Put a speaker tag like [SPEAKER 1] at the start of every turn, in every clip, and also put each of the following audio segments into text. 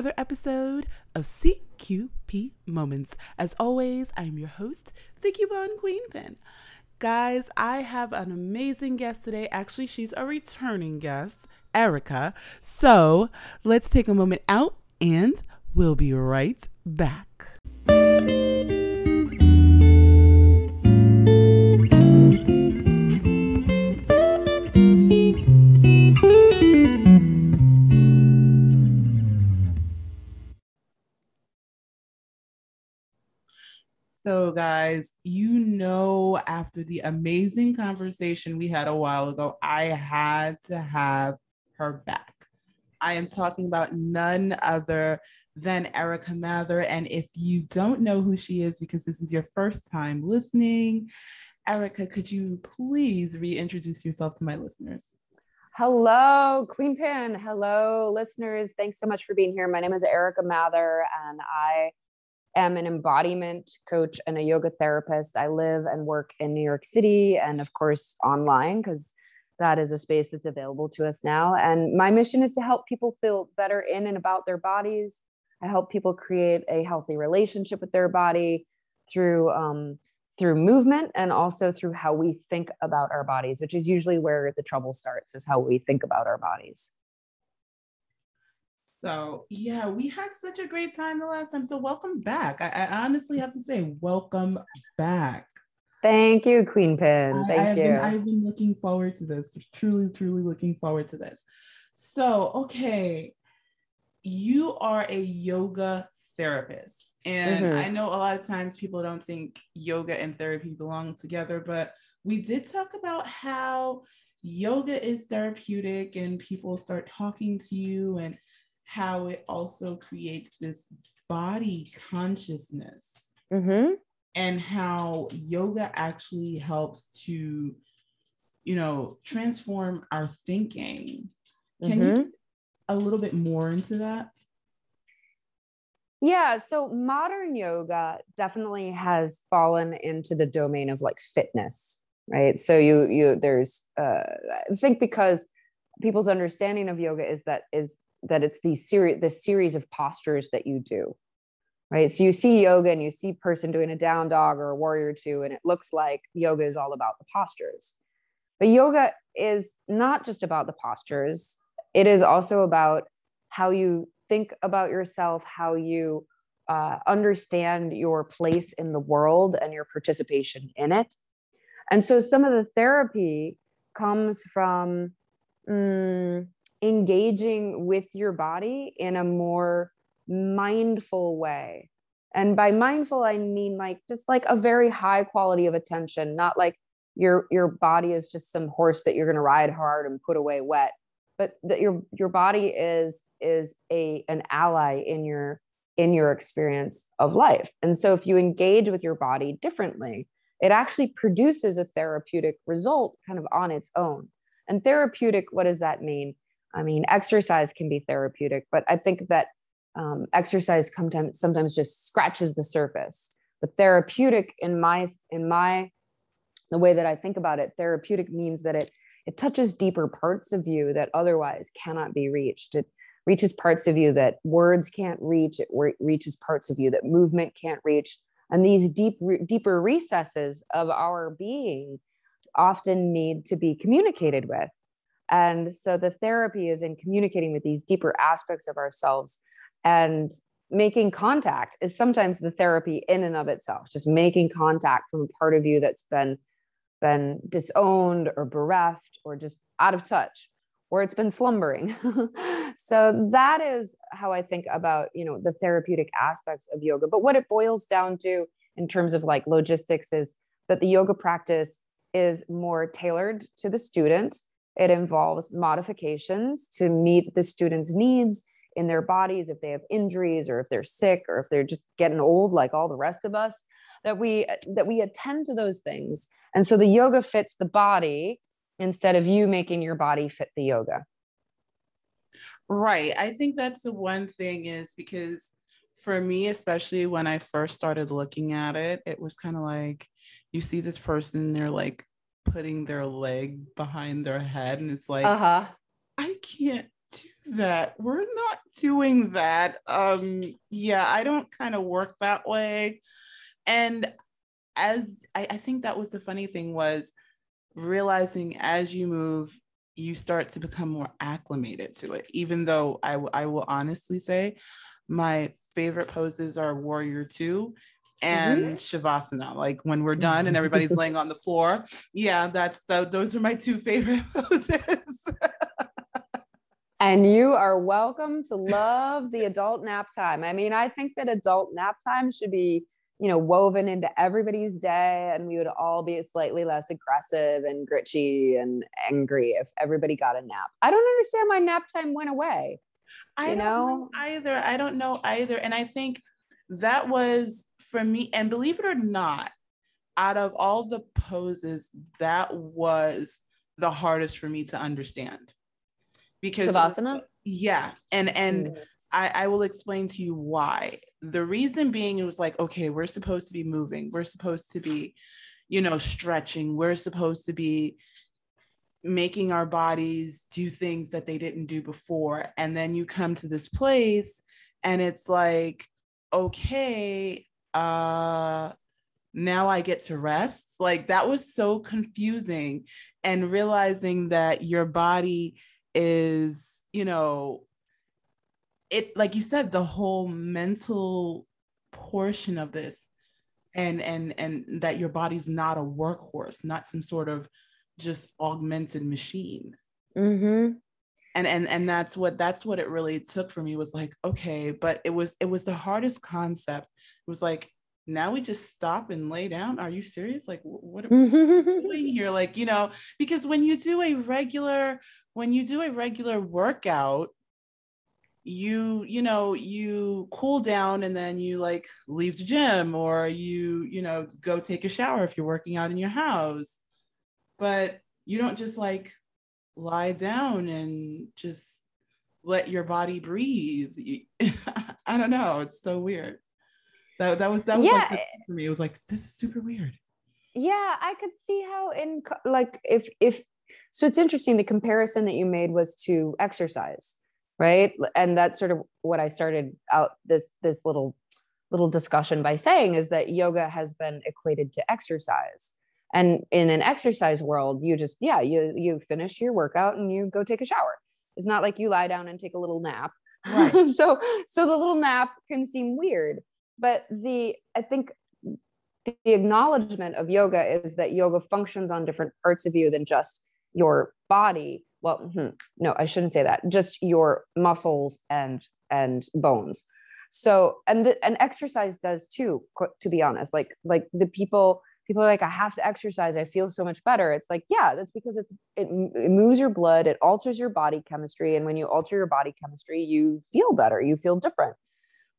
[SPEAKER 1] another episode of CQP Moments. As always, I'm your host, the Coupon Queen Pin. Guys, I have an amazing guest today. Actually, she's a returning guest, Erica. So let's take a moment out and we'll be right back. So, guys, you know, after the amazing conversation we had a while ago, I had to have her back. I am talking about none other than Erica Mather. And if you don't know who she is, because this is your first time listening, Erica, could you please reintroduce yourself to my listeners?
[SPEAKER 2] Hello, Queen Pin. Hello, listeners. Thanks so much for being here. My name is Erica Mather, and I am an embodiment coach and a yoga therapist. I live and work in New York City and, of course, online because that is a space that's available to us now. And my mission is to help people feel better in and about their bodies. I help people create a healthy relationship with their body through um, through movement and also through how we think about our bodies, which is usually where the trouble starts, is how we think about our bodies.
[SPEAKER 1] So yeah, we had such a great time the last time. So welcome back. I, I honestly have to say, welcome back.
[SPEAKER 2] Thank you, Queen Pin. Thank
[SPEAKER 1] I, I've
[SPEAKER 2] you.
[SPEAKER 1] Been, I've been looking forward to this. Truly, truly looking forward to this. So, okay, you are a yoga therapist. And mm-hmm. I know a lot of times people don't think yoga and therapy belong together, but we did talk about how yoga is therapeutic and people start talking to you and how it also creates this body consciousness mm-hmm. and how yoga actually helps to you know transform our thinking can mm-hmm. you a little bit more into that
[SPEAKER 2] yeah so modern yoga definitely has fallen into the domain of like fitness right so you you there's uh i think because people's understanding of yoga is that is that it's these series the series of postures that you do right? So you see yoga and you see person doing a down dog or a warrior two and it looks like yoga is all about the postures. But yoga is not just about the postures. It is also about how you think about yourself how you uh, understand your place in the world and your participation in it. And so some of the therapy comes from mm, engaging with your body in a more mindful way. And by mindful, I mean like just like a very high quality of attention, not like your your body is just some horse that you're going to ride hard and put away wet, but that your your body is is a an ally in your in your experience of life. And so if you engage with your body differently, it actually produces a therapeutic result kind of on its own. And therapeutic, what does that mean? I mean, exercise can be therapeutic, but I think that um, exercise sometimes sometimes just scratches the surface. But therapeutic, in my in my the way that I think about it, therapeutic means that it it touches deeper parts of you that otherwise cannot be reached. It reaches parts of you that words can't reach. It re- reaches parts of you that movement can't reach. And these deep, re- deeper recesses of our being often need to be communicated with. And so the therapy is in communicating with these deeper aspects of ourselves and making contact is sometimes the therapy in and of itself just making contact from a part of you that's been been disowned or bereft or just out of touch or it's been slumbering. So that is how i think about you know the therapeutic aspects of yoga. But what it boils down to in terms of like logistics is that the yoga practice is more tailored to the student it involves modifications to meet the student's needs in their bodies if they have injuries or if they're sick or if they're just getting old like all the rest of us that we that we attend to those things. And so the yoga fits the body instead of you making your body fit the yoga.
[SPEAKER 1] Right. I think that's the one thing is because for me especially when i first started looking at it it was kind of like you see this person they're like putting their leg behind their head and it's like uh-huh i can't do that. We're not doing that. Um, yeah, I don't kind of work that way. And as I, I think that was the funny thing was realizing as you move, you start to become more acclimated to it. Even though I, w- I will honestly say my favorite poses are Warrior Two and mm-hmm. Shavasana. Like when we're done and everybody's laying on the floor. Yeah, that's the, those are my two favorite poses.
[SPEAKER 2] and you are welcome to love the adult nap time. I mean, I think that adult nap time should be, you know, woven into everybody's day and we would all be slightly less aggressive and gritchy and angry if everybody got a nap. I don't understand why nap time went away.
[SPEAKER 1] I you know? know either. I don't know either. And I think that was for me, and believe it or not, out of all the poses, that was the hardest for me to understand. Because
[SPEAKER 2] Shavasana?
[SPEAKER 1] Yeah. And and mm. I, I will explain to you why. The reason being it was like, okay, we're supposed to be moving, we're supposed to be, you know, stretching, we're supposed to be making our bodies do things that they didn't do before. And then you come to this place and it's like, okay, uh now I get to rest. Like that was so confusing and realizing that your body is, you know, it like you said the whole mental portion of this and and and that your body's not a workhorse, not some sort of just augmented machine.
[SPEAKER 2] Mm-hmm
[SPEAKER 1] and and and that's what that's what it really took for me was like okay but it was it was the hardest concept was like now we just stop and lay down are you serious like what are we doing here like you know because when you do a regular when you do a regular workout you you know you cool down and then you like leave the gym or you you know go take a shower if you're working out in your house but you don't just like lie down and just let your body breathe. I don't know. It's so weird. That, that was that was yeah. like eh for me. It was like this is super weird.
[SPEAKER 2] Yeah, I could see how in like if if so it's interesting the comparison that you made was to exercise, right? And that's sort of what I started out this this little little discussion by saying is that yoga has been equated to exercise and in an exercise world you just yeah you you finish your workout and you go take a shower it's not like you lie down and take a little nap right. so so the little nap can seem weird but the i think the acknowledgement of yoga is that yoga functions on different parts of you than just your body well hmm, no i shouldn't say that just your muscles and and bones so and the, and exercise does too to be honest like like the people people are like, I have to exercise. I feel so much better. It's like, yeah, that's because it's it, it moves your blood, it alters your body chemistry. And when you alter your body chemistry, you feel better, you feel different.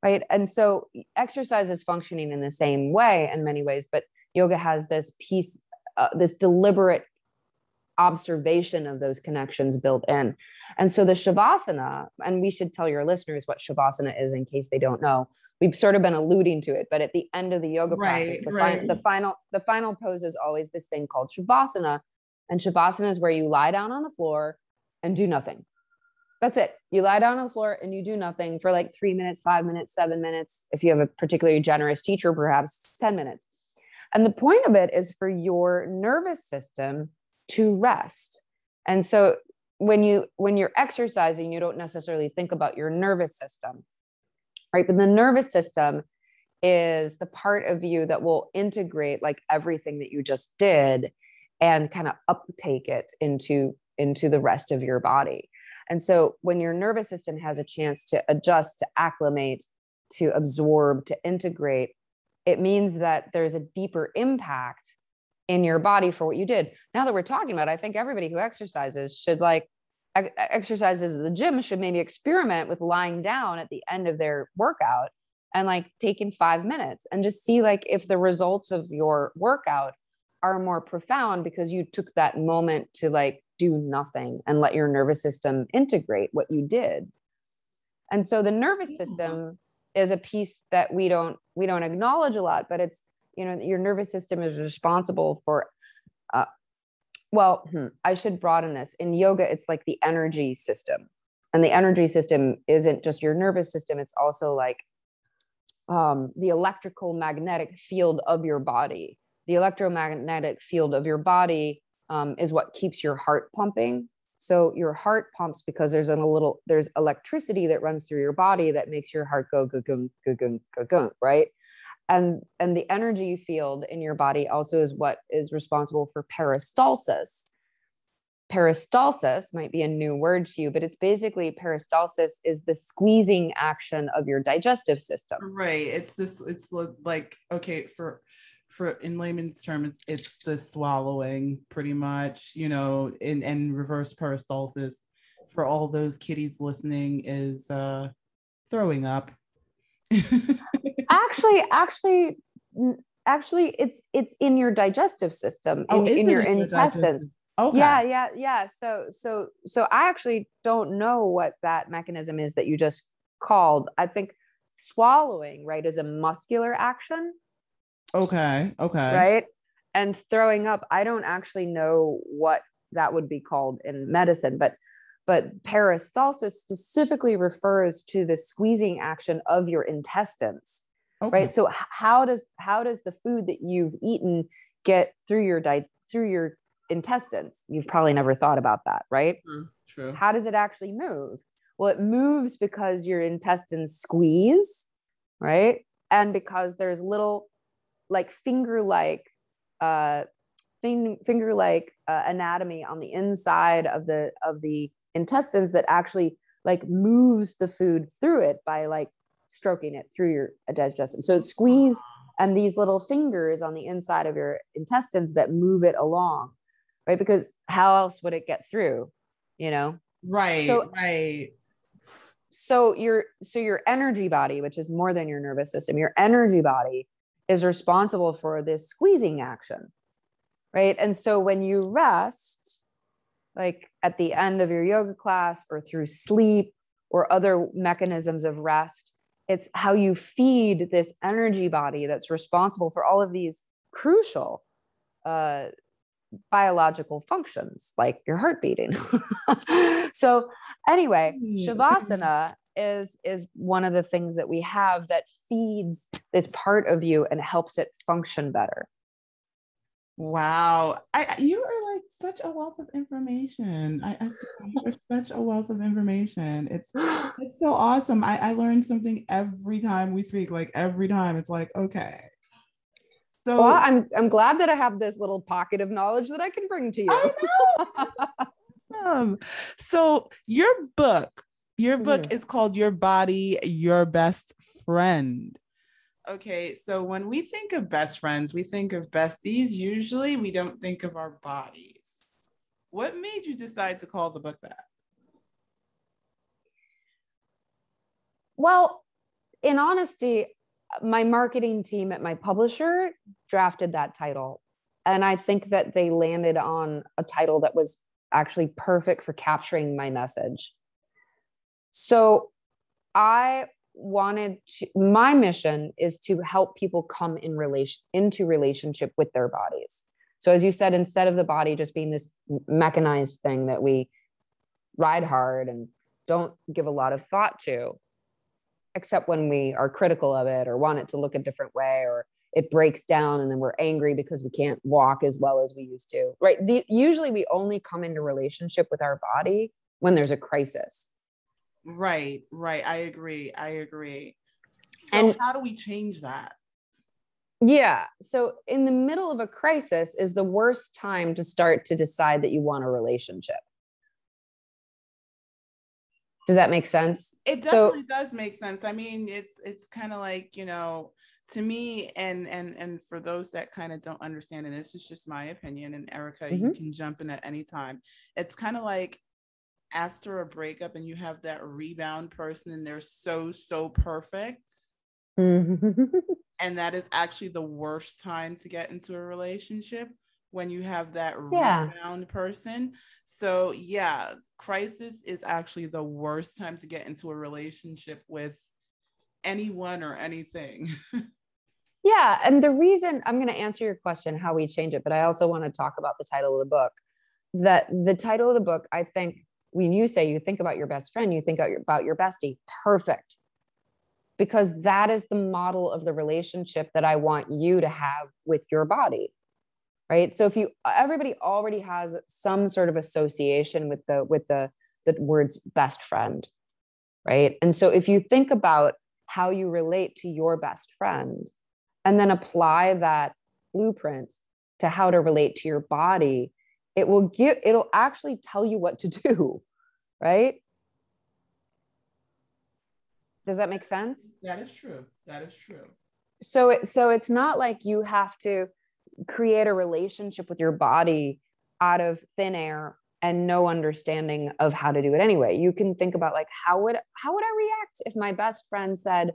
[SPEAKER 2] Right. And so exercise is functioning in the same way in many ways, but yoga has this piece, uh, this deliberate observation of those connections built in. And so the Shavasana, and we should tell your listeners what Shavasana is in case they don't know we've sort of been alluding to it but at the end of the yoga right, practice the, right. the final the final pose is always this thing called shavasana and shavasana is where you lie down on the floor and do nothing that's it you lie down on the floor and you do nothing for like three minutes five minutes seven minutes if you have a particularly generous teacher perhaps 10 minutes and the point of it is for your nervous system to rest and so when you when you're exercising you don't necessarily think about your nervous system right? But the nervous system is the part of you that will integrate like everything that you just did and kind of uptake it into into the rest of your body. And so when your nervous system has a chance to adjust, to acclimate, to absorb, to integrate, it means that there's a deeper impact in your body for what you did. Now that we're talking about, it, I think everybody who exercises should like exercises at the gym should maybe experiment with lying down at the end of their workout and like taking five minutes and just see like if the results of your workout are more profound because you took that moment to like do nothing and let your nervous system integrate what you did. And so the nervous system is a piece that we don't we don't acknowledge a lot but it's you know your nervous system is responsible for uh, well, hmm, I should broaden this. In yoga, it's like the energy system, and the energy system isn't just your nervous system it's also like um, the electrical magnetic field of your body. The electromagnetic field of your body um, is what keeps your heart pumping. So your heart pumps because there's a little there's electricity that runs through your body that makes your heart go go go go go go go right? And and the energy field in your body also is what is responsible for peristalsis. Peristalsis might be a new word to you but it's basically peristalsis is the squeezing action of your digestive system.
[SPEAKER 1] Right it's this it's like okay for for in layman's terms it's, the swallowing pretty much you know in and reverse peristalsis for all those kiddies listening is uh throwing up.
[SPEAKER 2] Actually actually actually it's it's in your digestive system oh, in, in your in intestines. Okay. Yeah yeah yeah. So so so i actually don't know what that mechanism is that you just called. I think swallowing right is a muscular action
[SPEAKER 1] Okay. Okay.
[SPEAKER 2] Right. And throwing up, I don't actually know what that would be called in medicine, but but peristalsis specifically refers to the squeezing action of your intestines. Okay. Right. So how does how does the food that you've eaten get through your di- through your intestines? You've probably never thought about that, right?
[SPEAKER 1] True. True.
[SPEAKER 2] How does it actually move? Well, it moves because your intestines squeeze, right? And because there's little like finger like uh finger like uh, anatomy on the inside of the of the intestines that actually like moves the food through it by like stroking it through your digestion. So squeeze and these little fingers on the inside of your intestines that move it along right? Because how else would it get through you know?
[SPEAKER 1] Right so, right.
[SPEAKER 2] So your so your energy body which is more than your nervous system your energy body is responsible for this squeezing action. Right. And so when you rest, like at the end of your yoga class or through sleep or other mechanisms of rest, it's how you feed this energy body that's responsible for all of these crucial uh, biological functions like your heart beating. so, anyway, Shavasana is is one of the things that we have that feeds this part of you and helps it function better.
[SPEAKER 1] Wow. I, you are like such a wealth of information. I, I you're such a wealth of information. It's it's so awesome. I, I learn something every time we speak like every time. It's like okay.
[SPEAKER 2] So well, I'm I'm glad that I have this little pocket of knowledge that I can bring to you.
[SPEAKER 1] I know. so your book your book is called Your Body, Your Best Friend. Okay, so when we think of best friends, we think of besties. Usually we don't think of our bodies. What made you decide to call the book that?
[SPEAKER 2] Well, in honesty, my marketing team at my publisher drafted that title. And I think that they landed on a title that was actually perfect for capturing my message. So I wanted to, my mission is to help people come in relation into relationship with their bodies. So as you said, instead of the body just being this mechanized thing that we ride hard and don't give a lot of thought to, except when we are critical of it or want it to look a different way or it breaks down and then we're angry because we can't walk as well as we used to right the, usually we only come into relationship with our body when there's a crisis
[SPEAKER 1] Right, right. I agree. I agree. So and how do we change that?
[SPEAKER 2] Yeah. So in the middle of a crisis is the worst time to start to decide that you want a relationship. Does that make sense?
[SPEAKER 1] It definitely so, does make sense. I mean, it's it's kind of like, you know, to me and and and for those that kind of don't understand and this is just my opinion and Erica mm-hmm. you can jump in at any time. It's kind of like after a breakup and you have that rebound person and they're so so perfect mm-hmm. and that is actually the worst time to get into a relationship when you have that yeah. rebound person so yeah crisis is actually the worst time to get into a relationship with anyone or anything
[SPEAKER 2] yeah and the reason i'm going to answer your question how we change it but i also want to talk about the title of the book that the title of the book i think when you say you think about your best friend, you think about your, bestie. Perfect. Because that is the model of the relationship that I want you to have with your body. Right. So if you everybody already has some sort of association with the with the the words best friend. Right. And so if you think about how you relate to your best friend and then apply that blueprint to how to relate to your body, it will give it'll actually tell you what to do right? Does that make sense?
[SPEAKER 1] That is true. That is true.
[SPEAKER 2] So it, so it's not like you have to create a relationship with your body out of thin air and no understanding of how to do it anyway. You can think about like how would how would i react if my best friend said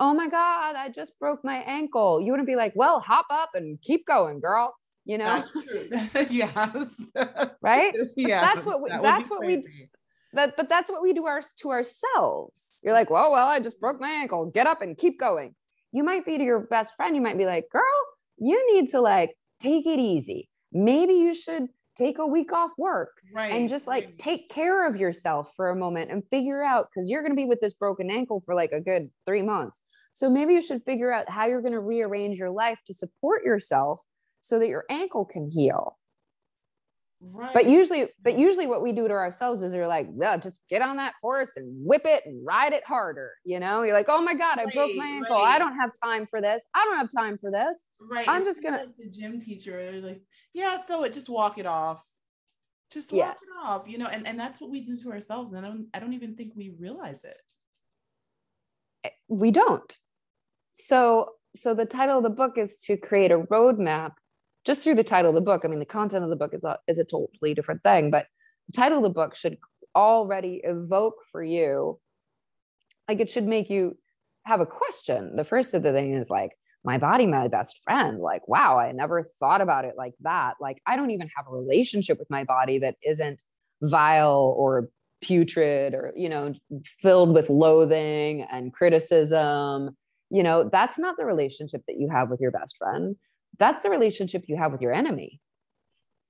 [SPEAKER 2] oh my god i just broke my ankle. You wouldn't be like well hop up and keep going girl you know?
[SPEAKER 1] That's true. Yes.
[SPEAKER 2] Right? Yeah that's what we, that that's what we that but that's what we do our, to ourselves. You're like well well i just broke my ankle. Get up and keep going. You might be to your best friend you might be like girl you need to like take it easy. Maybe you should take a week off work right, and just like right. take care of yourself for a moment and figure out because you're going to be with this broken ankle for like a good three months. So maybe you should figure out how you're going to rearrange your life to support yourself so that your ankle can heal. Right. But usually, but usually what we do to ourselves is we're like, well, just get on that horse and whip it and ride it harder. You know, you're like, oh my God, I right, broke my ankle. Right. I don't have time for this. I don't have time for this. Right. I'm just gonna
[SPEAKER 1] like the gym teacher, like, yeah, so it just walk it off. Just walk yeah. it off, you know, and, and that's what we do to ourselves. And I don't I don't even think we realize it.
[SPEAKER 2] Eh, we don't. So so the title of the book is to create a roadmap just through the title of the book. I mean, the content of the book is a, is a totally different thing, but the title of the book should already evoke for you, like it should make you have a question. The first of the thing is like, my body, my best friend. Like, wow, I never thought about it like that. Like, I don't even have a relationship with my body that isn't vile or putrid or, you know, filled with loathing and criticism. You know, that's not the relationship that you have with your best friend that's the relationship you have with your enemy.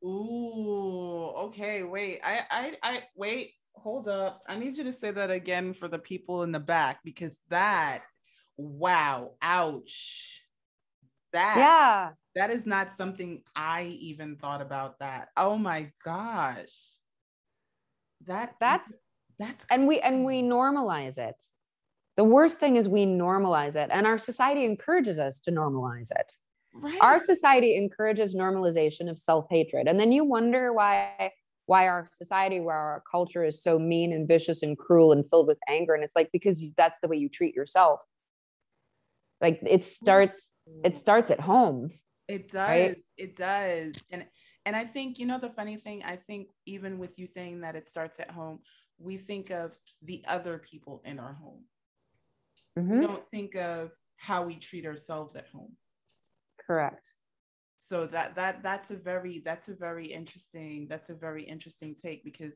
[SPEAKER 1] Ooh okay wait i i i wait hold up. I need you to say that again for the people in the back because that wow ouch. That yeah. that is not something i even thought about that. Oh my gosh. That
[SPEAKER 2] that's that's and we and we normalize it. The worst thing is we normalize it and our society encourages us to normalize it Right. Our society encourages normalization of self-hatred. And then you wonder why why our society, where our culture is so mean and vicious and cruel and filled with anger. And it's like because that's the way you treat yourself. Like it starts, it starts at home.
[SPEAKER 1] It does. Right? It does. And and I think, you know, the funny thing, I think even with you saying that it starts at home, we think of the other people in our home. Mm-hmm. We don't think of how we treat ourselves at home.
[SPEAKER 2] Correct.
[SPEAKER 1] So that that that's a very that's a very interesting that's a very interesting take because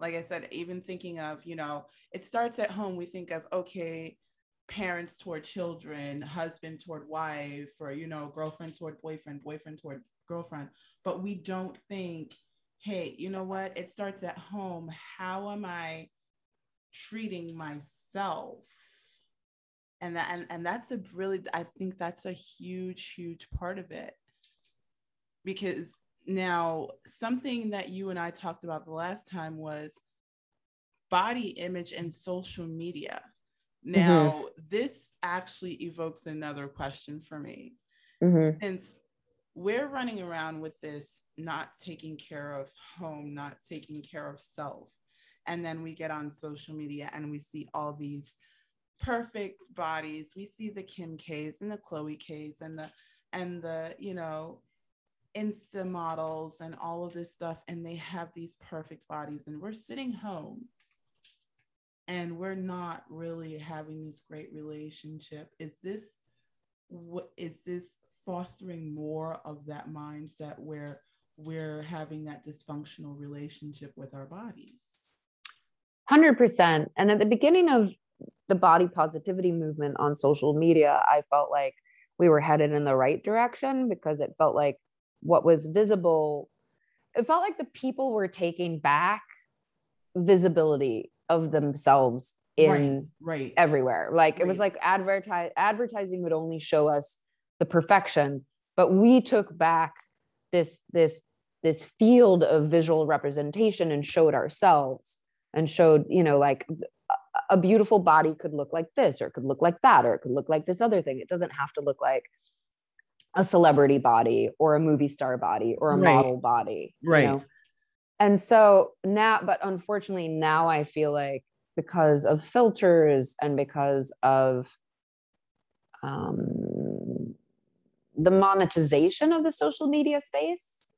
[SPEAKER 1] like I said, even thinking of, you know, it starts at home. We think of, okay, parents toward children, husband toward wife, or, you know, girlfriend toward boyfriend, boyfriend toward girlfriend. But we don't think, hey, you know what? It starts at home. How am I treating myself? And that and, and that's a really i think that's a huge huge part of it because now something that you and i talked about the last time was body image and social media now mm-hmm. this actually evokes another question for me mm-hmm. since we're running around with this not taking care of home not taking care of self and then we get on social media and we see all these perfect bodies. We see the Kim K's and the Khloe K's and the and the you know Insta models and all of this stuff, and they have these perfect bodies, and we're sitting home and we're not really having this great relationship. Is this what is this fostering more of that mindset where we're having that dysfunctional relationship with our bodies?
[SPEAKER 2] 100%. And at the beginning of the body positivity movement on social media, I felt like we were headed in the right direction because it felt like what was visible, it felt like the people were taking back visibility of themselves in
[SPEAKER 1] right, right.
[SPEAKER 2] everywhere. Like right. it was like advertise advertising would only show us the perfection, but we took back this this this field of visual representation and showed ourselves and showed, you know, like a beautiful body could look like this or it could look like that or it could look like this other thing. It doesn't have to look like a celebrity body or a movie star body or a right. model body.
[SPEAKER 1] Right. You know?
[SPEAKER 2] And so now, but unfortunately, now I feel like because of filters and because of um, the monetization of the social media space,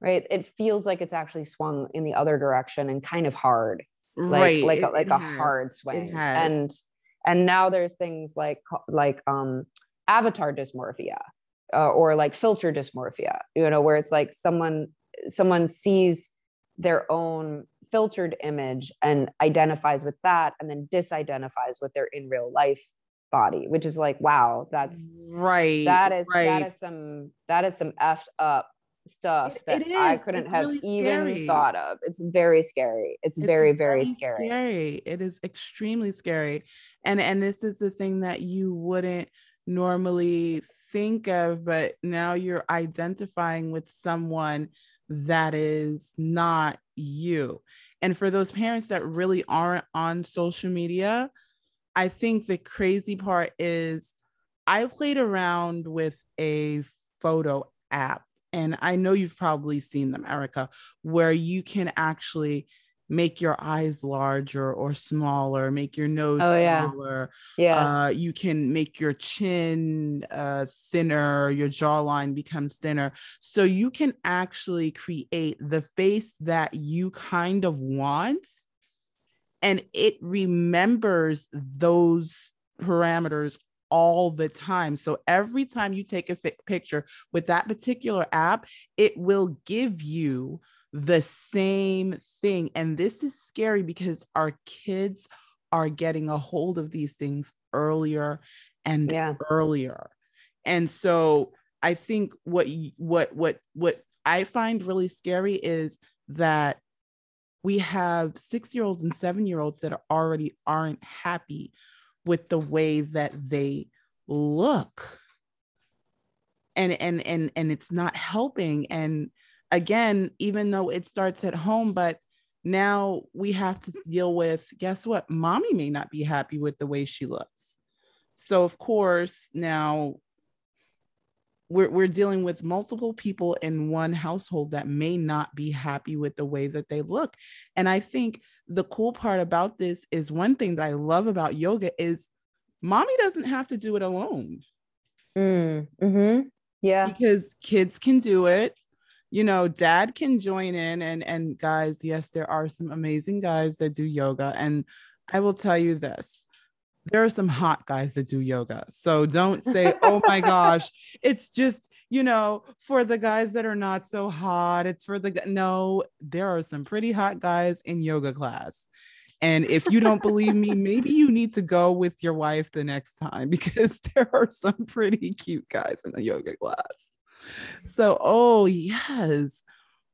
[SPEAKER 2] right? It feels like it's actually swung in the other direction and kind of hard, like right. like a, like a hard swing. And and now there's things like like um avatar dysmorphia uh, or like filter dysmorphia, you know, where it's like someone someone sees their own filtered image and identifies with that and then disidentifies with their in real life body which is like wow that's
[SPEAKER 1] right
[SPEAKER 2] that is
[SPEAKER 1] right.
[SPEAKER 2] that is some that is some effed up stuff it, that it i couldn't it's have really even scary. thought of it's very scary it's, it's very very scary.
[SPEAKER 1] scary it is extremely scary and and this is the thing that you wouldn't normally think of but now you're identifying with someone that is not you. And for those parents that really aren't on social media, I think the crazy part is I played around with a photo app, and I know you've probably seen them, Erica, where you can actually make your eyes larger or smaller, make your nose oh, smaller.
[SPEAKER 2] Yeah. yeah.
[SPEAKER 1] Uh, you can make your chin uh, thinner, your jawline becomes thinner. So you can actually create the face that you kind of want. And it remembers those parameters all the time. So every time you take a f- picture with that particular app, it will give you the same thing. And this is scary because our kids are getting a hold of these things earlier and yeah. earlier. And so I think what what what what I find really scary is that we have 6-year-olds and 7-year-olds that are already aren't happy with the way that they look. And and and and it's not helping and again, even though it starts at home, but now we have to deal with guess what? Mommy may not be happy with the way she looks. So, of course, now we're, we're dealing with multiple people in one household that may not be happy with the way that they look. And I think the cool part about this is one thing that I love about yoga is mommy doesn't have to do it alone.
[SPEAKER 2] Mm, hmm Yeah.
[SPEAKER 1] Because kids can do it you know dad can join in and and guys yes there are some amazing guys that do yoga and i will tell you this there are some hot guys that do yoga so don't say oh my gosh it's just you know for the guys that are not so hot it's for the no there are some pretty hot guys in yoga class. And if you don't believe me, maybe you need to go with your wife the next time because there are some pretty cute guys in the yoga class. So oh yes.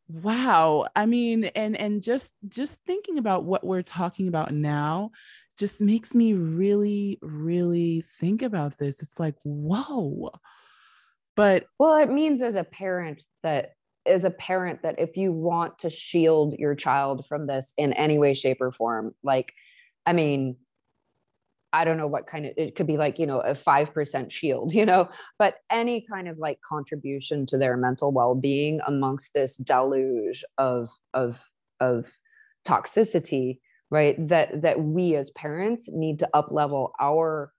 [SPEAKER 1] Wow. I mean and and just just thinking about what we're talking about now just makes me really really think about this. It's like whoa but
[SPEAKER 2] well it means as a parent that as a parent that if you want to shield your child from this in any way shape or form like i mean I don't know what kind of it could be like, you know, a 5% shield, you know, but any kind of like contribution to their mental well-being amongst this deluge of of of toxicity, right? That that we as parents need to up level our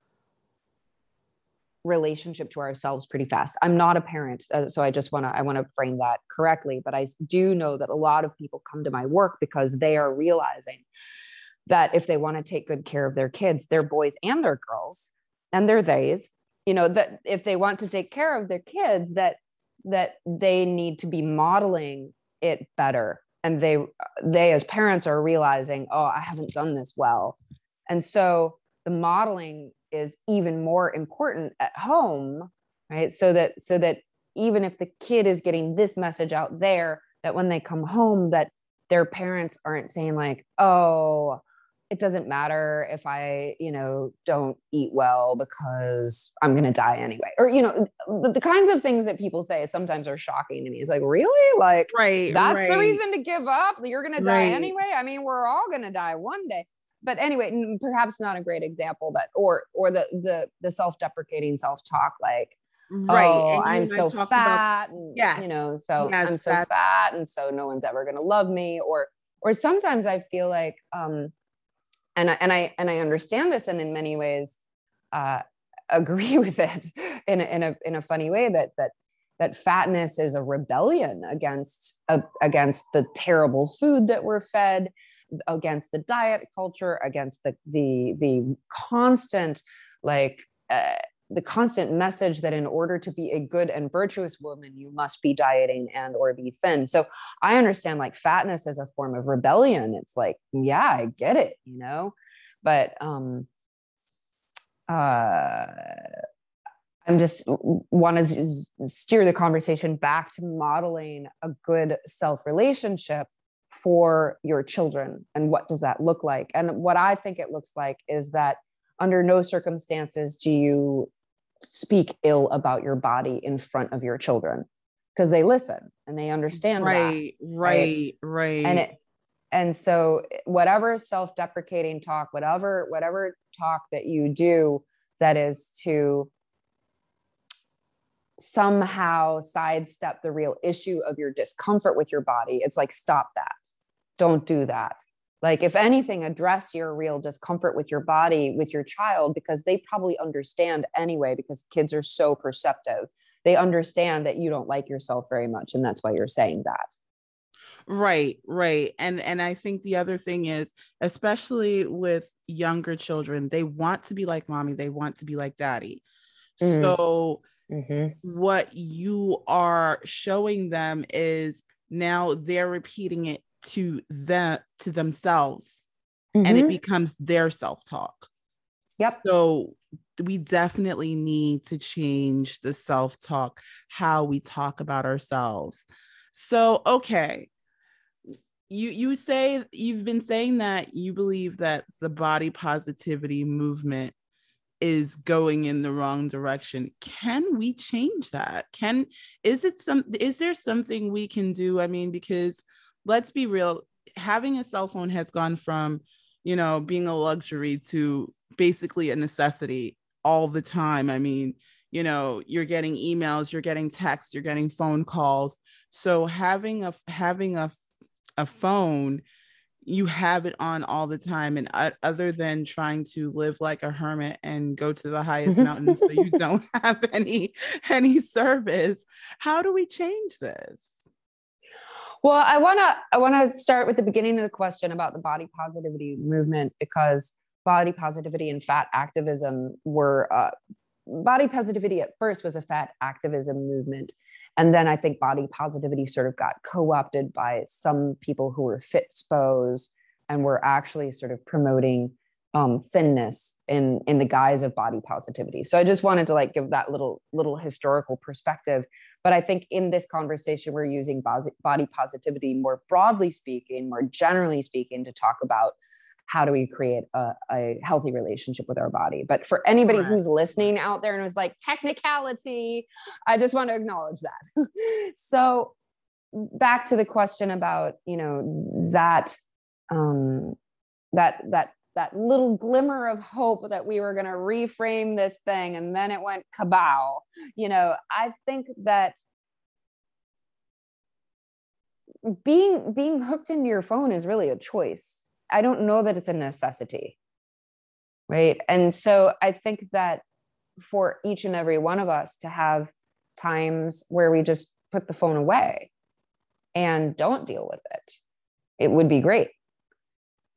[SPEAKER 2] relationship to ourselves pretty fast. I'm not a parent, uh, so I just want to I want to frame that correctly, but I do know that a lot of people come to my work because they are realizing that if they want to take good care of their kids, their boys and their girls and their theys, you know, that if they want to take care of their kids, that that they need to be modeling it better. And they they as parents are realizing, oh, I haven't done this well. And so the modeling is even more important at home, right? So that so that even if the kid is getting this message out there, that when they come home, that their parents aren't saying like oh it doesn't matter if I, you know, don't eat well because I'm going to die anyway. Or, you know, the, the, kinds of things that people say sometimes are shocking to me. It's like, really? Like,
[SPEAKER 1] right,
[SPEAKER 2] that's
[SPEAKER 1] right.
[SPEAKER 2] the reason to give up? You're going to die anyway? I mean, we're all going to die one day. But anyway, perhaps not a great example, but or or the the the self-deprecating self-talk like right oh, i'm so fat about, and yes. you know so yes, i'm so fat and so no one's ever going to love me or or sometimes i feel like um and I, and I and I understand this, and in many ways, uh, agree with it in a, in a in a funny way that that that fatness is a rebellion against uh, against the terrible food that we're fed, against the diet culture, against the the the constant like. Uh, the constant message that in order to be a good and virtuous woman you must be dieting and or be thin so i understand like fatness as a form of rebellion it's like yeah i get it you know but um uh i'm just want to steer the conversation back to modeling a good self relationship for your children and what does that look like? And what i think it looks like is that under no circumstances do you speak ill about your body in front of your children because they listen and they understand
[SPEAKER 1] right that, right right?
[SPEAKER 2] and it and so whatever self-deprecating talk whatever whatever talk that you do that is to somehow sidestep the real issue of your discomfort with your body. It's like stop that. Don't do that. Like if anything address your real discomfort with your body with your child because they probably understand anyway because kids are so perceptive. They understand that you don't like yourself very much and that's why you're saying that.
[SPEAKER 1] Right right. And and i think the other thing is especially with younger children they want to be like mommy they want to be like daddy. Mm-hmm. so mm-hmm. what you are showing them is now they're repeating it to them to themselves mm-hmm. and it mm-hmm. becomes their self-talk
[SPEAKER 2] yep
[SPEAKER 1] so we definitely need to change the self-talk how we talk about ourselves so okay you you say you've been saying that you believe that the body positivity movement is going in the wrong direction can we change that? Can is it some is there something we can do? I mean because let's be real having a cell phone has gone from you know being a luxury to basically a necessity all the time. I mean you know you're getting emails you're getting texts you're getting phone calls. So having a having a a phone you have it on all the time and uh, other than trying to live like a hermit and go to the highest mountain so you don't have any any service how do we change this?
[SPEAKER 2] Well, I want to I want to start with the beginning of the question about the body positivity movement because body positivity and fat activism were uh, body positivity at first was a fat activism movement and then I think body positivity sort of got co-opted by some people who were fitspos and were actually sort of promoting um, thinness in in the guise of body positivity. So I just wanted to like give that little little historical perspective but I think in this conversation, we're using body positivity more broadly speaking, more generally speaking, to talk about how do we create a, a healthy relationship with our body. But for anybody right. who's listening out there and was like, technicality, I just want to acknowledge that. so back to the question about, you know, that um that that that little glimmer of hope that we were going to reframe this thing and then it went kabow you know i think that being being hooked into your phone is really a choice i don't know that it's a necessity right? And so i think that for each and every one of us to have times where we just put the phone away and don't deal with it it would be great.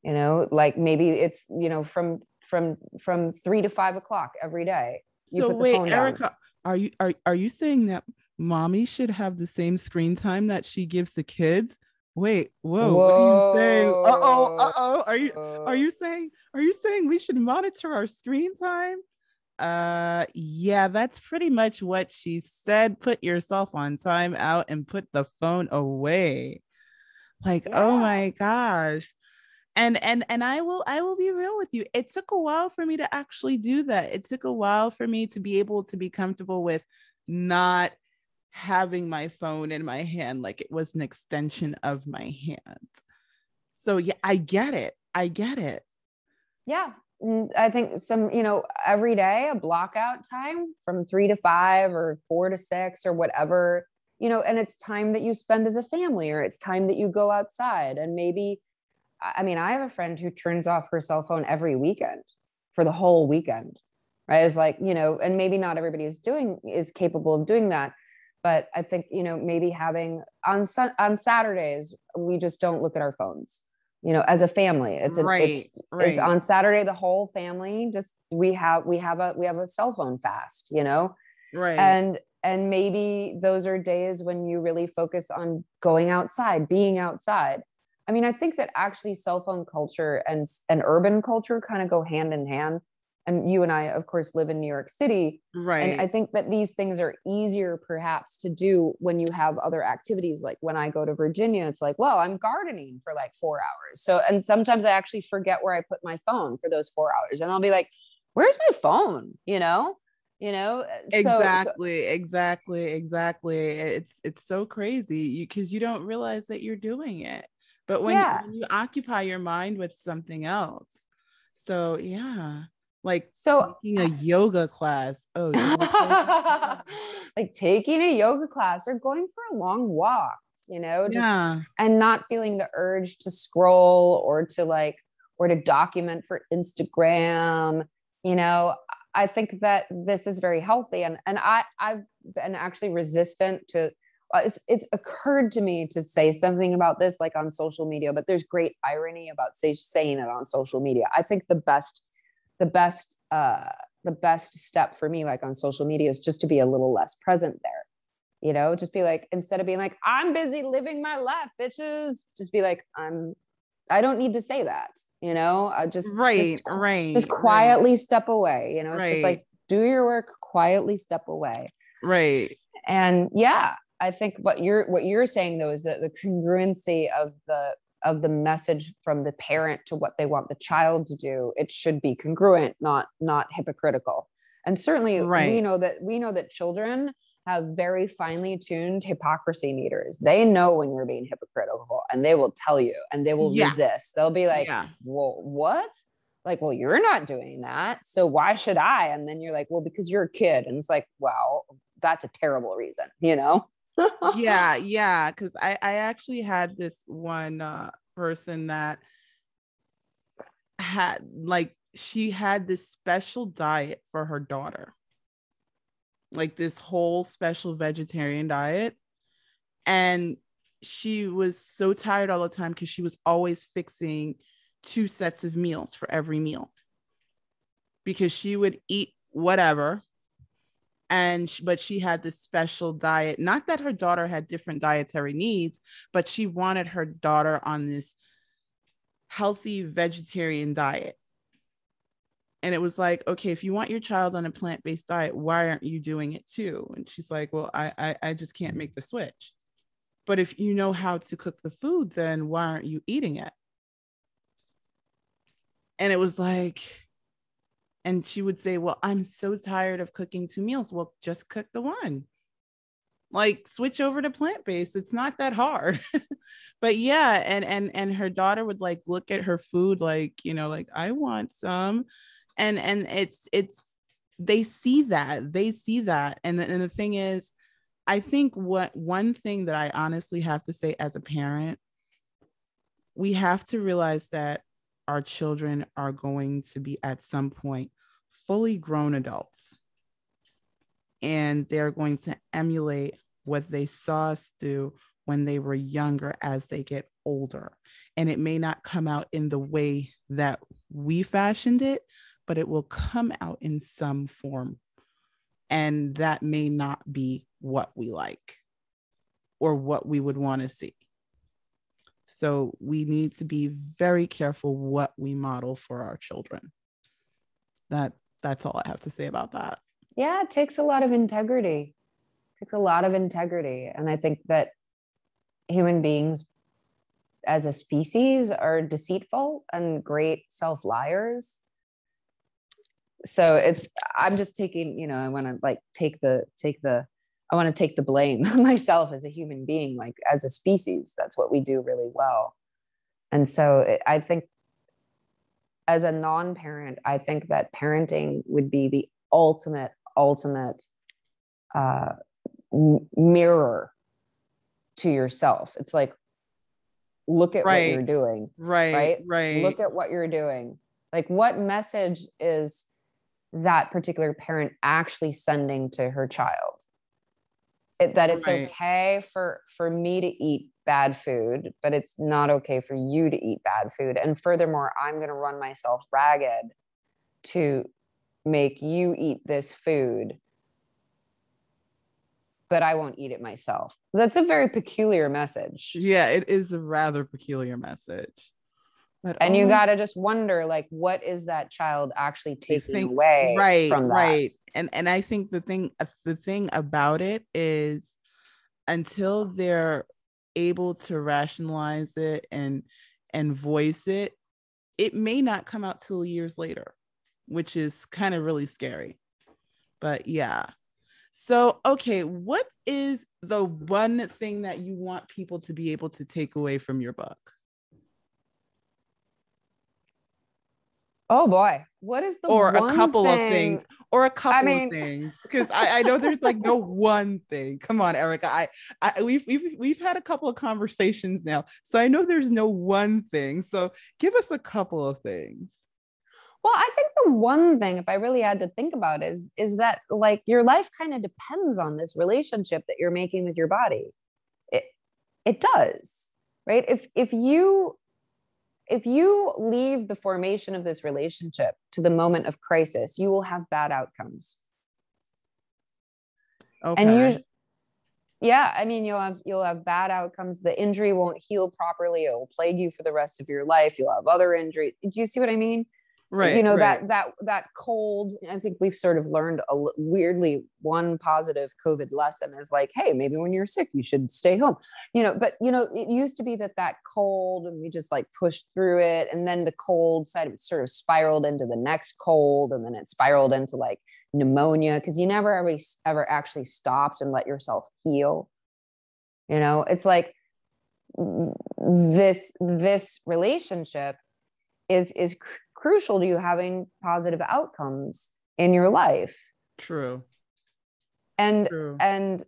[SPEAKER 2] You know like maybe it's you know from from from three to five o'clock every day
[SPEAKER 1] you so wait erica are you are, are you saying that mommy should have the same screen time that she gives the kids wait whoa, whoa. what are you saying uh-oh uh-oh are you are you saying are you saying we should monitor our screen time uh yeah that's pretty much what she said put yourself on time out and put the phone away Like, oh yeah. oh my gosh. And and and I will I will be real with you. It took a while for me to actually do that. It took a while for me to be able to be comfortable with not having my phone in my hand like it was an extension of my hand. So yeah, I get it. I get it.
[SPEAKER 2] Yeah. I think some, you know, every day a block out time from three to five or four to six or whatever, you know, and it's time that you spend as a family or it's time that you go outside. And maybe, I mean, I have a friend who turns off her cell phone every weekend for the whole weekend, right? It's like, you know, and maybe not everybody is doing, is capable of doing that but I think you know maybe having on on Saturdays we just don't look at our phones. You know, as a family, it's a, right, it's, right. it's on Saturday. The whole family just we have we have a we have a cell phone fast. You know,
[SPEAKER 1] right?
[SPEAKER 2] And and maybe those are days when you really focus on going outside, being outside. I mean, I think that actually cell phone culture and and urban culture kind of go hand in hand and you and I, of course, live in New York City.
[SPEAKER 1] Right.
[SPEAKER 2] And I think that these things are easier perhaps to do when you have other activities. Like when I go to Virginia, it's like, well, I'm gardening for like four hours. So, and sometimes I actually forget where I put my phone for those four hours. And I'll be like, where's my phone? You know? You know, uh,
[SPEAKER 1] exactly, so, exactly, exactly. It's it's so crazy because you, you don't realize that you're doing it. But when, yeah. when you occupy your mind with something else, so yeah like so taking a yoga class. Oh
[SPEAKER 2] like taking a yoga class or going for a long walk you know
[SPEAKER 1] just, yeah.
[SPEAKER 2] and not feeling the urge to scroll or to like or to document for instagram you know i think that this is very healthy. And and i i've been actually resistant to uh, it's, it's occurred to me to say something about this like on social media but there's great irony about say, saying it on social media. I think the best the best uh the best step for me like on social media is just to be a little less present there you know? Just be like instead of being like i'm busy living my life bitches just be like i'm i don't need to say that you know? I just
[SPEAKER 1] right
[SPEAKER 2] just,
[SPEAKER 1] right.
[SPEAKER 2] just quietly right. step away you know? It's right. just like do your work quietly step away.
[SPEAKER 1] Right.
[SPEAKER 2] And yeah i think what you're what you're saying though is that the congruency of the of the message from the parent to what they want the child to do it should be congruent not not hypocritical. And certainly right. we know that we know that children have very finely tuned hypocrisy meters. They know when you're being hypocritical and they will tell you and they will yeah. resist. They'll be like yeah. well what? Like well you're not doing that so why should i? And then you're like well because you're a kid. And it's like well that's a terrible reason you know
[SPEAKER 1] yeah, yeah. Cause I, I actually had this one uh, person that had like she had this special diet for her daughter. Like this whole special vegetarian diet. And she was so tired all the time because she was always fixing two sets of meals for every meal because she would eat whatever and but she had this special diet not that her daughter had different dietary needs but she wanted her daughter on this healthy vegetarian diet. And it was like okay if you want your child on a plant-based diet why aren't you doing it too? And she's like well i i, I just can't make the switch. But if you know how to cook the food then why aren't you eating it? And it was like and she would say, Well, I'm so tired of cooking two meals. Well, just cook the one. Like switch over to plant-based. It's not that hard. but yeah, and and and her daughter would like look at her food like, you know, like I want some. And and it's it's they see that. They see that. And the, and the thing is, I think what one thing that I honestly have to say as a parent, we have to realize that our children are going to be at some point fully grown adults and they're going to emulate what they saw us do when they were younger as they get older. And it may not come out in the way that we fashioned it, but it will come out in some form. And that may not be what we like or what we would want to see. So we need to be very careful what we model for our children. That that's all I have to say about that.
[SPEAKER 2] Yeah, it takes a lot of integrity. It takes a lot of integrity. And I think that human beings as a species are deceitful and great self liars so it's i'm just taking you know i want to like take the take the i want to take the blame myself as a human being like as a species that's what we do really well and so it, i think as a non-parent i think that parenting would be the ultimate ultimate uh, mirror to yourself. It's like look at right. what you're doing
[SPEAKER 1] right right? Right.
[SPEAKER 2] look at what you're doing. Like what message is that particular parent actually sending to her child? It, that it's right. okay for for me to eat bad food but it's not okay for you to eat bad food. And furthermore i'm going to run myself ragged to make you eat this food but i won't eat it myself. That's a very peculiar message.
[SPEAKER 1] Yeah it is a rather peculiar message.
[SPEAKER 2] But and you got to just wonder like what is that child actually taking think, away right from that? right.
[SPEAKER 1] And and i think the thing the thing about it is until they're able to rationalize it and and voice it it may not come out till years later which is kind of really scary. But yeah. So okay what is the one thing that you want people to be able to take away from your book
[SPEAKER 2] Oh boy, what is the
[SPEAKER 1] or a couple thing? of things or a couple I mean... of things because I, I know there's like no one thing. Come on, Erica. I, I we've we've we've had a couple of conversations now, so I know there's no one thing. So give us a couple of things.
[SPEAKER 2] Well, I think the one thing, if I really had to think about, it, is is that like your life kind of depends on this relationship that you're making with your body. It it does, right? If if you if you leave the formation of this relationship to the moment of crisis, you will have bad outcomes. Okay. And you, yeah, I mean, you'll have you'll have bad outcomes. The injury won't heal properly. It will plague you for the rest of your life. You'll have other injuries. Do you see what I mean? Right you know right. that that that cold i think we've sort of learned a weirdly one positive covid lesson is like hey maybe when you're sick you should stay home you know but you know it used to be that that cold and we just like pushed through it and then the cold side of it sort of spiraled into the next cold and then it spiraled into like pneumonia because you never ever ever actually stopped and let yourself heal you know it's like this this relationship is is crucial to you having positive outcomes in your life.
[SPEAKER 1] True.
[SPEAKER 2] And true. and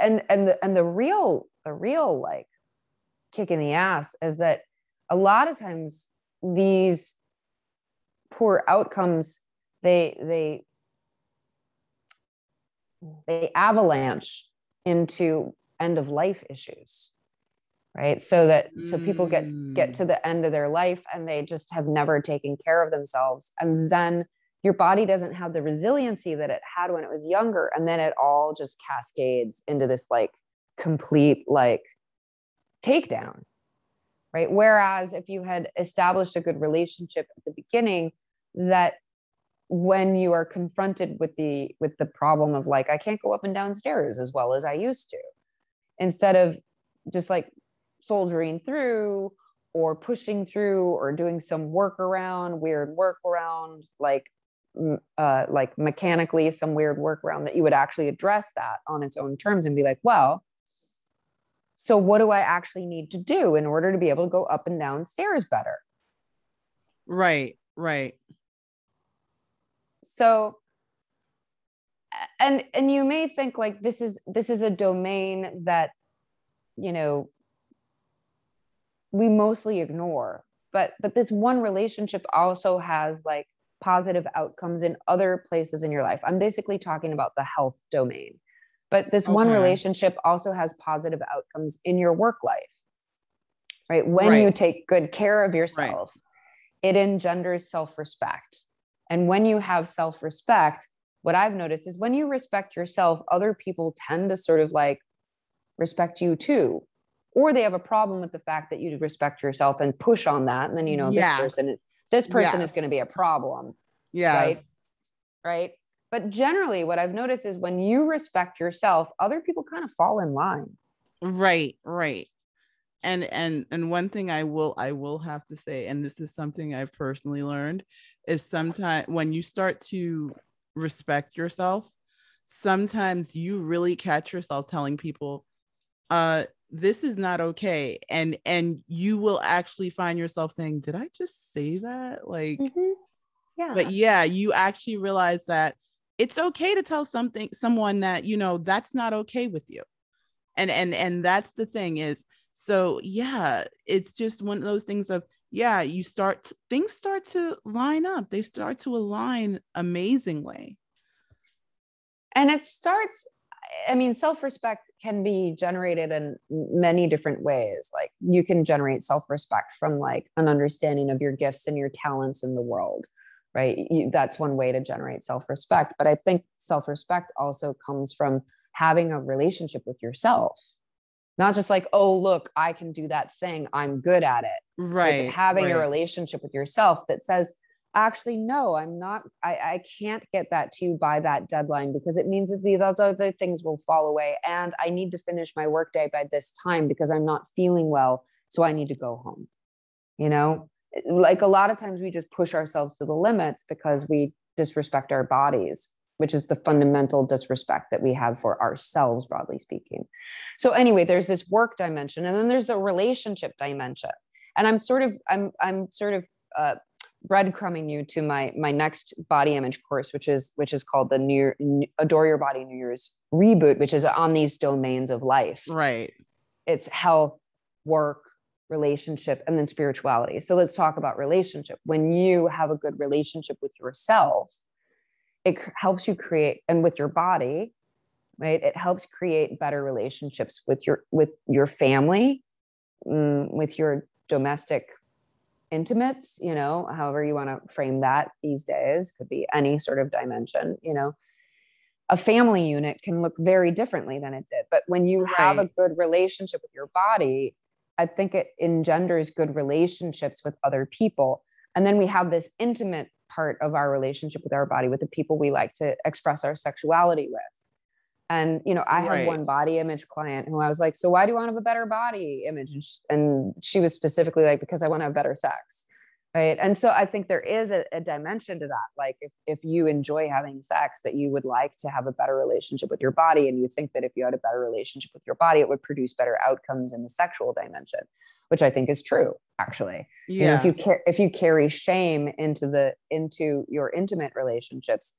[SPEAKER 2] and and the, and the real the real like kick in the ass is that a lot of times these poor outcomes they they they avalanche into end of life issues right? So that so people get get mm. to the end of their life and they just have never taken care of themselves. And then your body doesn't have the resiliency that it had when it was younger. And then it all just cascades into this like complete like takedown right? Whereas if you had established a good relationship at the beginning that when you are confronted with the with the problem of like i can't go up and down stairs as well as i used to instead of just like soldiering through or pushing through or doing some workaround, weird workaround, like uh, like mechanically some weird workaround that you would actually address that on its own terms and be like, well, so what do I actually need to do in order to be able to go up and down stairs better?
[SPEAKER 1] Right, right.
[SPEAKER 2] So and and you may think like this is this is a domain that you know we mostly ignore but but this one relationship also has like positive outcomes in other places in your life i'm basically talking about the health domain but this okay. one relationship also has positive outcomes in your work life right when right. you take good care of yourself right. it engenders self-respect and when you have self-respect what i've noticed is when you respect yourself other people tend to sort of like respect you too or they have a problem with the fact that you respect yourself and push on that and then you know yes. this person this person yes. is going to be a problem
[SPEAKER 1] yeah
[SPEAKER 2] right? Right? But generally what i've noticed is when you respect yourself other people kind of fall in line.
[SPEAKER 1] Right right. And and and one thing i will i will have to say and this is something i've personally learned is sometimes when you start to respect yourself sometimes you really catch yourself telling people uh this is not okay and and you will actually find yourself saying did i just say that? Like mm-hmm. yeah. But yeah you actually realize that it's okay to tell something someone that you know that's not okay with you. And and and that's the thing is so yeah it's just one of those things of yeah you start things start to line up. They start to align amazingly.
[SPEAKER 2] And it starts I mean, self respect can be generated in many different ways. Like, you can generate self respect from like an understanding of your gifts and your talents in the world, right? You, that's one way to generate self respect. But I think self respect also comes from having a relationship with yourself, not just like, oh, look, I can do that thing, I'm good at it.
[SPEAKER 1] Right.
[SPEAKER 2] Like having
[SPEAKER 1] right.
[SPEAKER 2] a relationship with yourself that says, actually no i'm not I, I can't get that to you by that deadline because it means that these other things will fall away and i need to finish my workday by this time because i'm not feeling well so i need to go home. You know like a lot of times we just push ourselves to the limits because we disrespect our bodies which is the fundamental disrespect that we have for ourselves broadly speaking. So anyway there's this work dimension and then there's a relationship dimension. And i'm sort of i'm i'm sort of uh, breadcrumbing you to my my next body image course which is which is called the new adore your body new year's reboot which is on these domains of life.
[SPEAKER 1] Right.
[SPEAKER 2] It's health work relationship and then spirituality. So let's talk about relationship. When you have a good relationship with yourself it helps you create and with your body right it helps create better relationships with your with your family mm, with your domestic intimates, you know, however you want to frame that these days, could be any sort of dimension, you know. A family unit can look very differently than it did. But when you right. have a good relationship with your body, I think it engenders good relationships with other people. And then we have this intimate part of our relationship with our body, with the people we like to express our sexuality with. And, you know, I right. had one body image client who I was like, so why do you want to have a better body image? And she, and she was specifically like, because I want to have better sex. Right. And so I think there is a, a dimension to that. Like if, if you enjoy having sex, that you would like to have a better relationship with your body. And you think that if you had a better relationship with your body, it would produce better outcomes in the sexual dimension, which I think is true, actually. Yeah. You know, if you car- if you carry shame into the into your intimate relationships,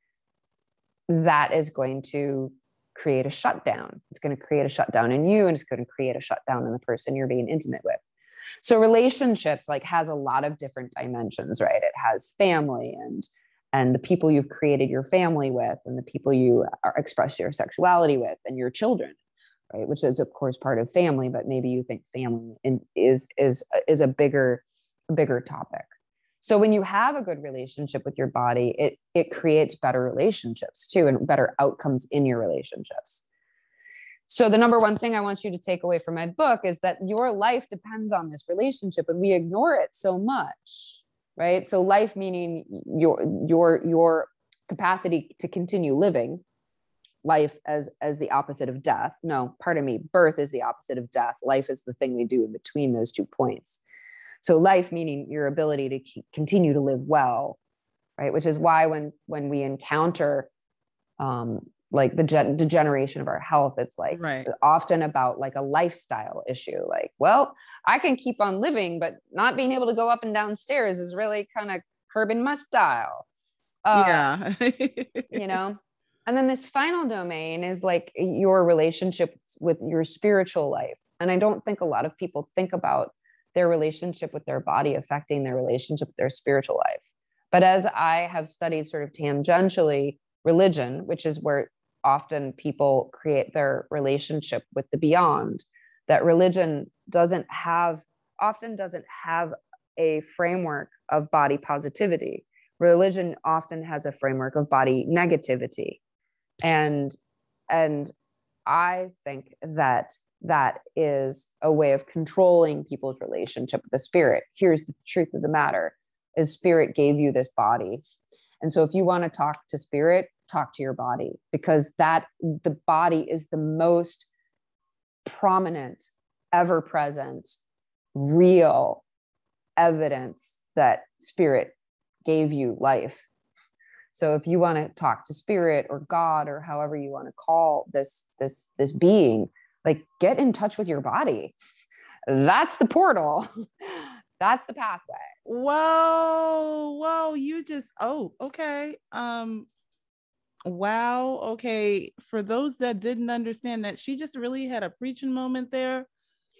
[SPEAKER 2] that is going to create a shutdown. It's going to create a shutdown in you and it's going to create a shutdown in the person you're being intimate with. So relationships like has a lot of different dimensions, right? It has family and and the people you've created your family with and the people you express your sexuality with and your children right which is of course part of family but maybe you think family is is is a bigger bigger topic so when you have a good relationship with your body, it it creates better relationships too and better outcomes in your relationships. So the number one thing I want you to take away from my book is that your life depends on this relationship and we ignore it so much, right? So life meaning your your your capacity to continue living life as as the opposite of death no pardon me birth is the opposite of death life is the thing we do in between those two points so life meaning your ability to continue to live well right? Which is why when when we encounter um like the gen- degeneration of our health it's like
[SPEAKER 1] right.
[SPEAKER 2] often about like a lifestyle issue like well i can keep on living but not being able to go up and down stairs is really kind of curbing my style.
[SPEAKER 1] Uh, yeah.
[SPEAKER 2] you know? And then this final domain is like your relationships with your spiritual life. And i don't think a lot of people think about their relationship with their body affecting their relationship with their spiritual life. But as I have studied sort of tangentially religion, which is where often people create their relationship with the beyond, that religion doesn't have, often doesn't have a framework of body positivity. Religion often has a framework of body negativity. And and I think that that is a way of controlling people's relationship with the spirit. Here's the truth of the matter is spirit gave you this body. And so if you want to talk to spirit, talk to your body because that the body is the most prominent, ever present real evidence that spirit gave you life. So if you want to talk to spirit or God or however you want to call this this this being, like get in touch with your body. That's the portal. That's the pathway.
[SPEAKER 1] Whoa, whoa, you just oh, okay. Um wow, okay. For those that didn't understand that, she just really had a preaching moment there.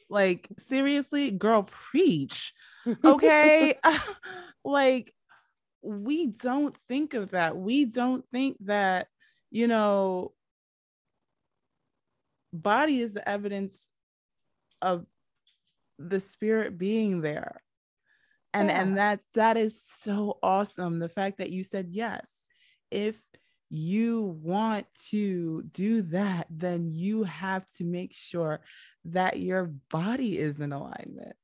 [SPEAKER 1] Like, seriously, girl, preach. Okay. like, we don't think of that. We don't think that, you know, body is the evidence of the spirit being there. And yeah. and that's that is so awesome. The fact that you said yes if you want to do that then you have to make sure that your body is in alignment.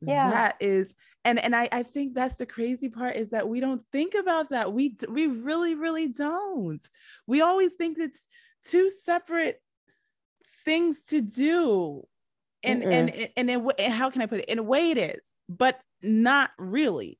[SPEAKER 1] Yeah. That is and and I, I think that's the crazy part is that we don't think about that. We we really really don't. We always think it's two separate things to do. And Mm-mm. and and and how can i put it? In a way it is but not really.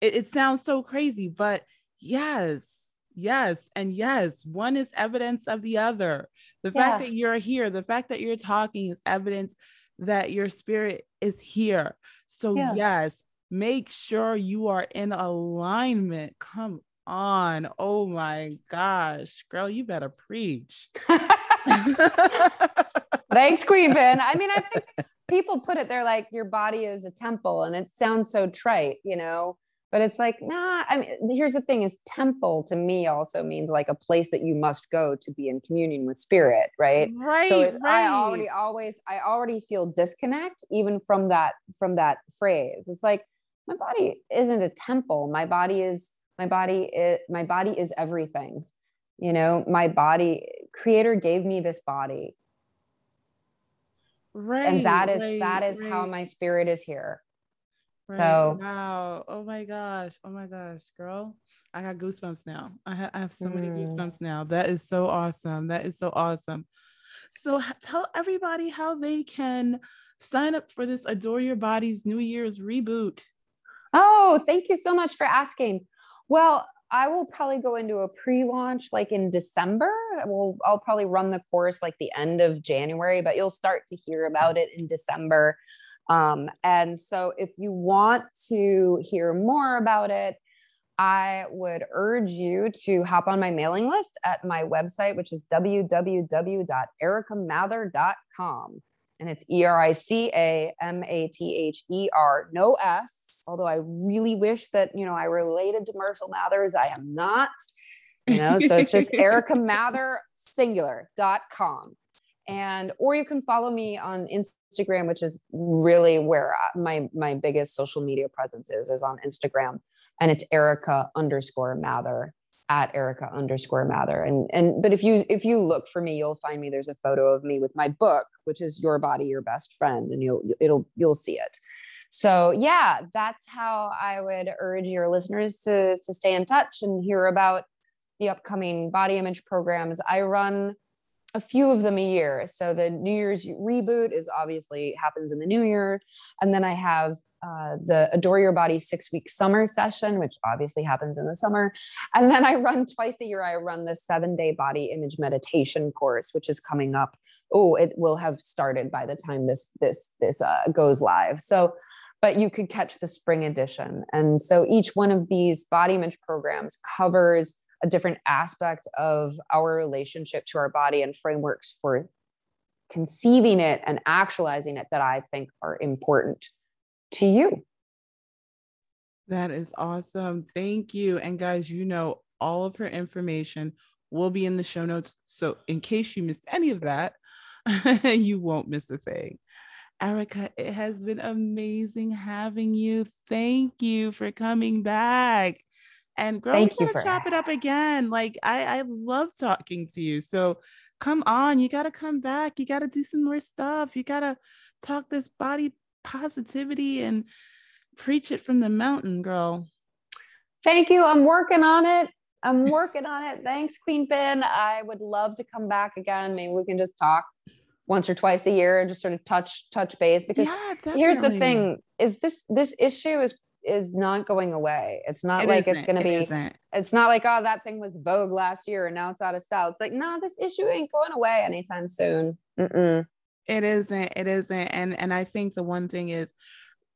[SPEAKER 1] It, it sounds so crazy but yes yes and yes one is evidence of the other. The yeah. fact that you're here the fact that you're talking is evidence that your spirit is here. So yeah. yes make sure you are in alignment. Come on. Oh my gosh girl you better preach
[SPEAKER 2] Thanks, Queen Pin. I mean, I think people put it there like your body is a temple, and it sounds so trite, you know. But it's like, nah. I mean, here's the thing: is temple to me also means like a place that you must go to be in communion with spirit, right?
[SPEAKER 1] Right.
[SPEAKER 2] So
[SPEAKER 1] it, right.
[SPEAKER 2] I already always, I already feel disconnect even from that from that phrase. It's like my body isn't a temple. My body is my body. Is, my body is everything. You know, my body. Creator gave me this body
[SPEAKER 1] Right.
[SPEAKER 2] And that is
[SPEAKER 1] right,
[SPEAKER 2] that is
[SPEAKER 1] right.
[SPEAKER 2] how my spirit is here.
[SPEAKER 1] Right.
[SPEAKER 2] So
[SPEAKER 1] wow. Oh my gosh. Oh my gosh, girl. I got goosebumps now. I, ha- I have so mm. many goosebumps now. That is so awesome. That is so awesome. So h- tell everybody how they can sign up for this Adore Your Body's New Year's reboot.
[SPEAKER 2] Oh, thank you so much for asking. Well, I will probably go into a pre-launch like in December. We'll I'll probably run the course like the end of January, but you'll start to hear about it in December. Um, and so if you want to hear more about it, I would urge you to hop on my mailing list at my website, which is www.ericamather.com. And it's E R I C A M A T H E R, no S although I really wish that, you know, I related to Marshall Mathers. I am not, you know, so it's just Erica Mather singular.com. And, or you can follow me on Instagram, which is really where my, my biggest social media presence is, is on Instagram. And it's Erica underscore Mather at Erica underscore Mather. And, and, but if you, if you look for me, you'll find me, there's a photo of me with my book, which is your body, your best friend. And you'll, it'll, you'll see it. So yeah, that's how I would urge your listeners to, to stay in touch and hear about the upcoming body image programs. I run a few of them a year. So the New Year's reboot is obviously happens in the new year. And then I have uh, the Adore Your Body six week summer session, which obviously happens in the summer. And then I run twice a year, I run the seven day body image meditation course, which is coming up. Oh, it will have started by the time this this this uh, goes live. So but you could catch the spring edition. And so each one of these body image programs covers a different aspect of our relationship to our body and frameworks for conceiving it and actualizing it that I think are important to you.
[SPEAKER 1] That is awesome. Thank you. And guys, you know, all of her information will be in the show notes. So in case you missed any of that, you won't miss a thing. Erica, it has been amazing having you. Thank you for coming back. And girl, Thank we gotta chop it up again. Like I, I love talking to you. So come on, you gotta come back. You gotta do some more stuff. You gotta talk this body positivity and preach it from the mountain, girl.
[SPEAKER 2] Thank you. I'm working on it. I'm working on it. Thanks, Queen Pin. I would love to come back again. Maybe we can just talk once or twice a year and just sort of touch touch base because yeah, here's the thing is this this issue is is not going away. It's not it like it's going to be it it's not like oh that thing was vogue last year and now it's out of style. It's like no this issue ain't going away anytime soon. Mm-mm.
[SPEAKER 1] it isn't. It isn't. And and i think the one thing is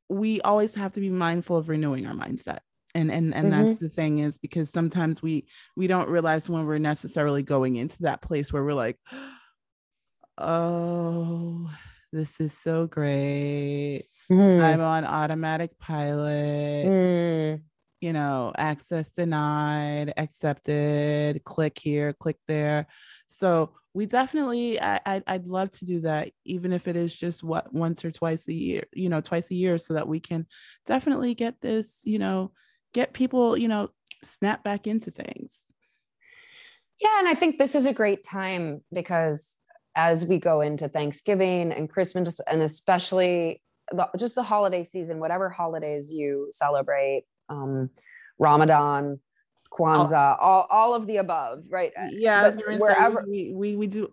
[SPEAKER 1] we always have to be mindful of renewing our mindset. And and and mm-hmm. that's the thing is because sometimes we we don't realize when we're necessarily going into that place where we're like oh this is so great mm. i'm on automatic pilot mm. you know access denied accepted click here click there so we definitely I, I'd, I'd love to do that even if it is just what once or twice a year you know twice a year so that we can definitely get this you know get people, you know, snap back into things.
[SPEAKER 2] Yeah, and I think this is a great time because as we go into Thanksgiving and Christmas, and especially the, just the holiday season, whatever holidays you celebrate, um, Ramadan, Kwanzaa, all, all of the above, right?
[SPEAKER 1] Yeah, wherever we, we we do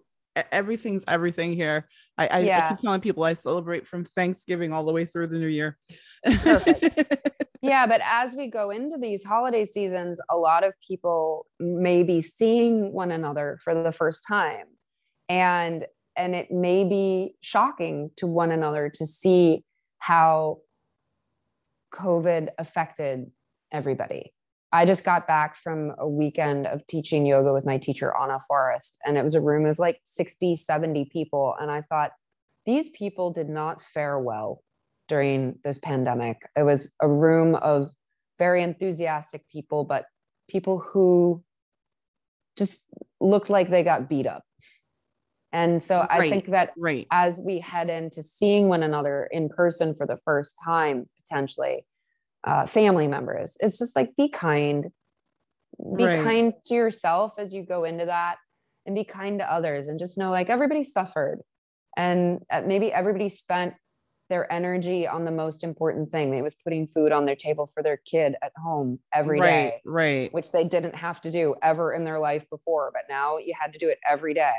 [SPEAKER 1] everything's everything here. I I, yeah. I, keep telling people I celebrate from Thanksgiving all the way through the New Year.
[SPEAKER 2] Yeah, but as we go into these holiday seasons, a lot of people may be seeing one another for the first time. And and it may be shocking to one another to see how COVID affected everybody. I just got back from a weekend of teaching yoga with my teacher, Ana Forrest, and it was a room of like 60, 70 people. And I thought, these people did not fare well during this pandemic. It was a room of very enthusiastic people, but people who just looked like they got beat up. And so right, I think that right. as we head into seeing one another in person for the first time, potentially, uh, family members, it's just like be kind, be right. kind to yourself as you go into that, and be kind to others, and just know like everybody suffered, and uh, maybe everybody spent their energy on the most important thing. It was putting food on their table for their kid at home every
[SPEAKER 1] right,
[SPEAKER 2] day,
[SPEAKER 1] right,
[SPEAKER 2] Which they didn't have to do ever in their life before, but now you had to do it every day.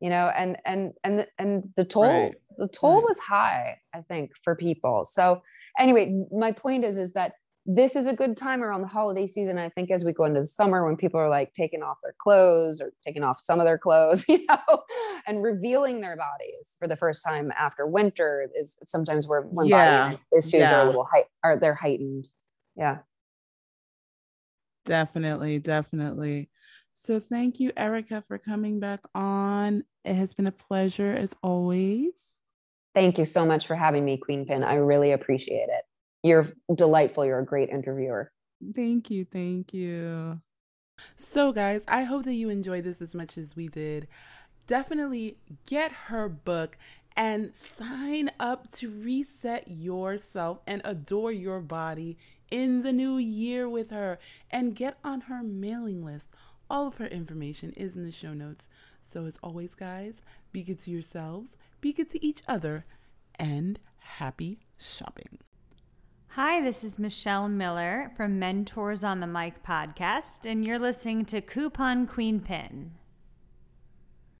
[SPEAKER 2] You know, and and and and the toll right. the toll right. was high, I think, for people. So anyway, my point is is that this is a good time around the holiday season. I think as we go into the summer, when people are like taking off their clothes or taking off some of their clothes, you know, and revealing their bodies for the first time after winter is sometimes where when yeah. body issues yeah. are a little height are they're heightened. Yeah.
[SPEAKER 1] Definitely, definitely. So thank you, Erica, for coming back on. It has been a pleasure as always.
[SPEAKER 2] Thank you so much for having me, Queen Pin. I really appreciate it. You're delightful. You're a great interviewer.
[SPEAKER 1] Thank you. Thank you. So, guys, I hope that you enjoyed this as much as we did. Definitely get her book and sign up to reset yourself and adore your body in the new year with her and get on her mailing list. All of her information is in the show notes. So, as always, guys, be good to yourselves, be good to each other, and happy shopping.
[SPEAKER 3] Hi, this is Michelle Miller from Mentors on the Mic podcast, and you're listening to Coupon Queen Pin.